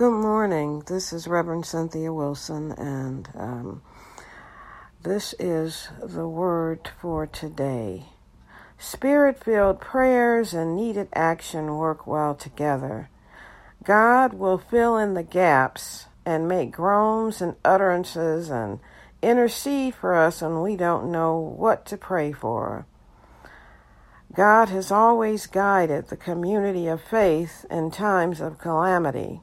Good morning. This is Reverend Cynthia Wilson, and um, this is the word for today. Spirit filled prayers and needed action work well together. God will fill in the gaps and make groans and utterances and intercede for us when we don't know what to pray for. God has always guided the community of faith in times of calamity.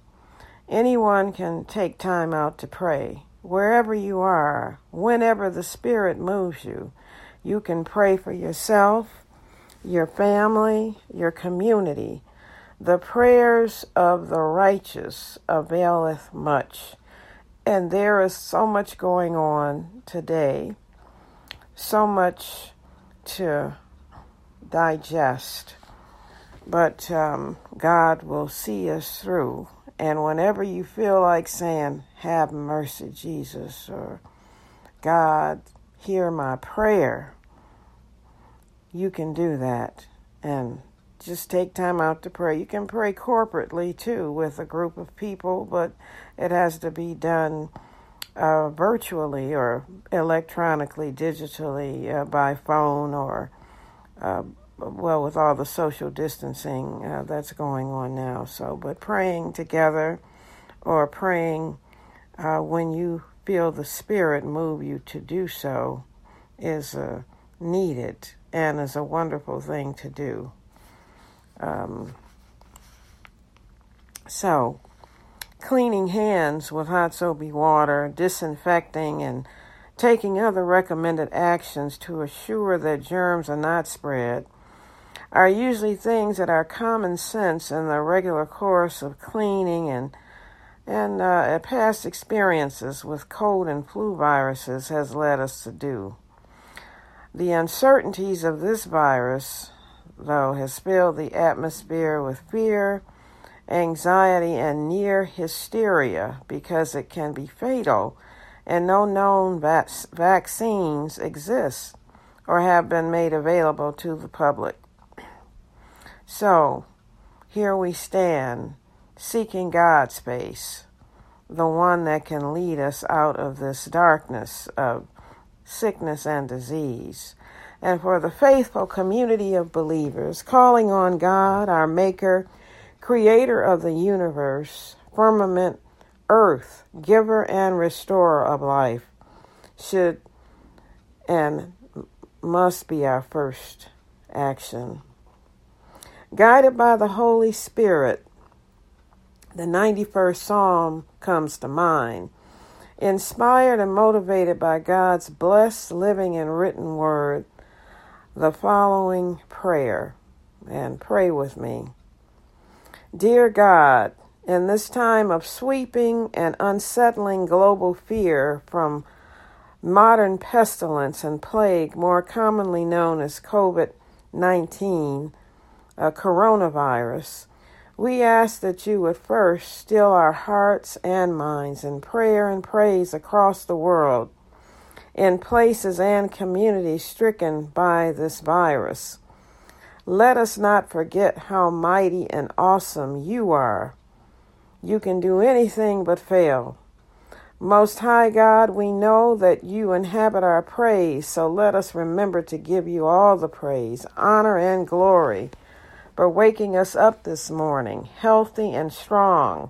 Anyone can take time out to pray. Wherever you are, whenever the Spirit moves you, you can pray for yourself, your family, your community, the prayers of the righteous availeth much. And there is so much going on today, so much to digest. But um, God will see us through. And whenever you feel like saying, Have mercy, Jesus, or God, hear my prayer, you can do that. And just take time out to pray. You can pray corporately too with a group of people, but it has to be done uh, virtually or electronically, digitally, uh, by phone, or uh, well, with all the social distancing uh, that's going on now. So, but praying together or praying uh, when you feel the Spirit move you to do so is uh, needed and is a wonderful thing to do. Um, so, cleaning hands with hot soapy water, disinfecting, and taking other recommended actions to assure that germs are not spread are usually things that are common sense in the regular course of cleaning and and uh, past experiences with cold and flu viruses has led us to do. The uncertainties of this virus though, has filled the atmosphere with fear, anxiety, and near hysteria because it can be fatal, and no known vac- vaccines exist or have been made available to the public. So, here we stand, seeking God's face, the one that can lead us out of this darkness of sickness and disease and for the faithful community of believers, calling on God, our Maker, Creator of the universe, firmament, earth, giver and restorer of life, should and must be our first action. Guided by the Holy Spirit, the 91st Psalm comes to mind. Inspired and motivated by God's blessed living and written word, the following prayer and pray with me. Dear God, in this time of sweeping and unsettling global fear from modern pestilence and plague, more commonly known as COVID 19, a coronavirus, we ask that you would first still our hearts and minds in prayer and praise across the world in places and communities stricken by this virus. Let us not forget how mighty and awesome you are. You can do anything but fail. Most High God, we know that you inhabit our praise, so let us remember to give you all the praise, honor, and glory for waking us up this morning, healthy and strong,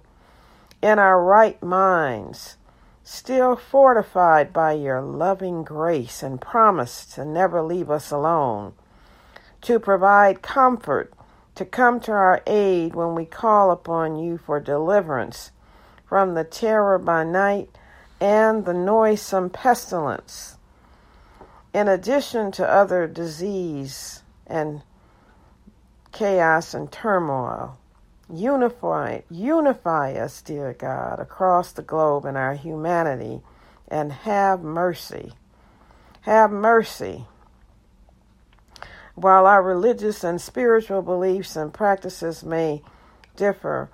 in our right minds still fortified by your loving grace and promise to never leave us alone, to provide comfort, to come to our aid when we call upon you for deliverance from the terror by night and the noisome pestilence. In addition to other disease and chaos and turmoil, Unify, unify us, dear God, across the globe in our humanity and have mercy. Have mercy. While our religious and spiritual beliefs and practices may differ,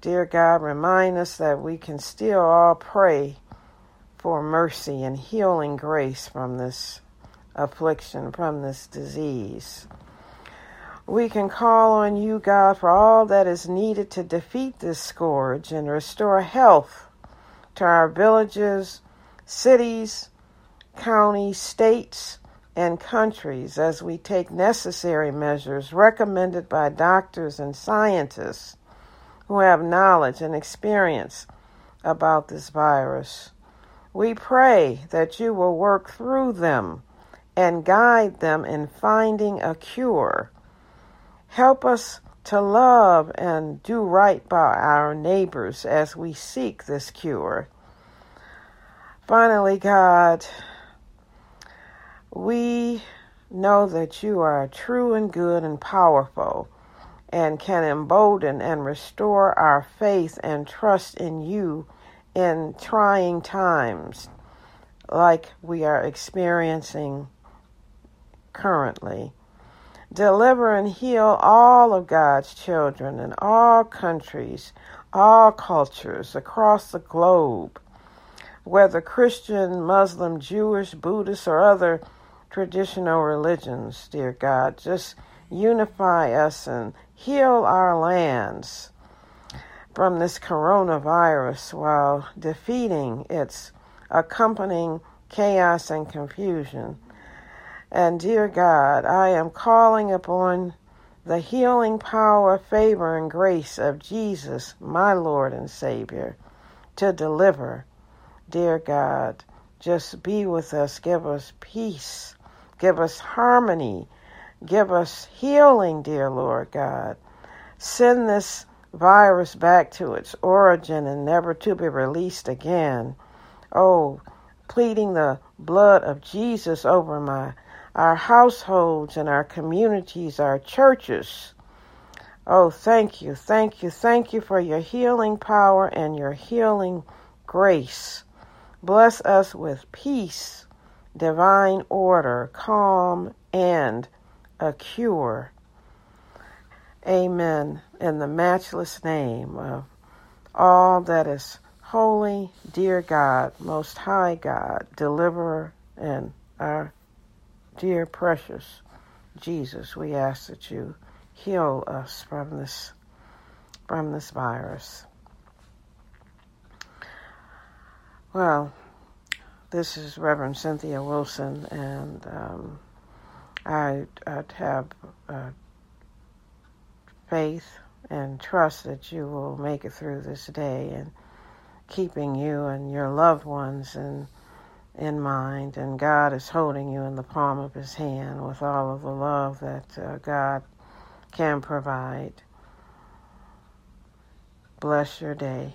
dear God, remind us that we can still all pray for mercy and healing grace from this affliction, from this disease. We can call on you, God, for all that is needed to defeat this scourge and restore health to our villages, cities, counties, states, and countries as we take necessary measures recommended by doctors and scientists who have knowledge and experience about this virus. We pray that you will work through them and guide them in finding a cure. Help us to love and do right by our neighbors as we seek this cure. Finally, God, we know that you are true and good and powerful and can embolden and restore our faith and trust in you in trying times like we are experiencing currently. Deliver and heal all of God's children in all countries, all cultures across the globe, whether Christian, Muslim, Jewish, Buddhist, or other traditional religions, dear God. Just unify us and heal our lands from this coronavirus while defeating its accompanying chaos and confusion. And dear God, I am calling upon the healing power, favor, and grace of Jesus, my Lord and Savior, to deliver. Dear God, just be with us, give us peace, give us harmony, give us healing, dear Lord God. Send this virus back to its origin and never to be released again. Oh, pleading the blood of Jesus over my our households and our communities, our churches. Oh, thank you, thank you, thank you for your healing power and your healing grace. Bless us with peace, divine order, calm, and a cure. Amen. In the matchless name of all that is holy, dear God, most high God, deliverer, and our Dear precious Jesus, we ask that you heal us from this from this virus. Well, this is Reverend Cynthia Wilson, and um, I, I have uh, faith and trust that you will make it through this day and keeping you and your loved ones and in mind, and God is holding you in the palm of His hand with all of the love that uh, God can provide. Bless your day.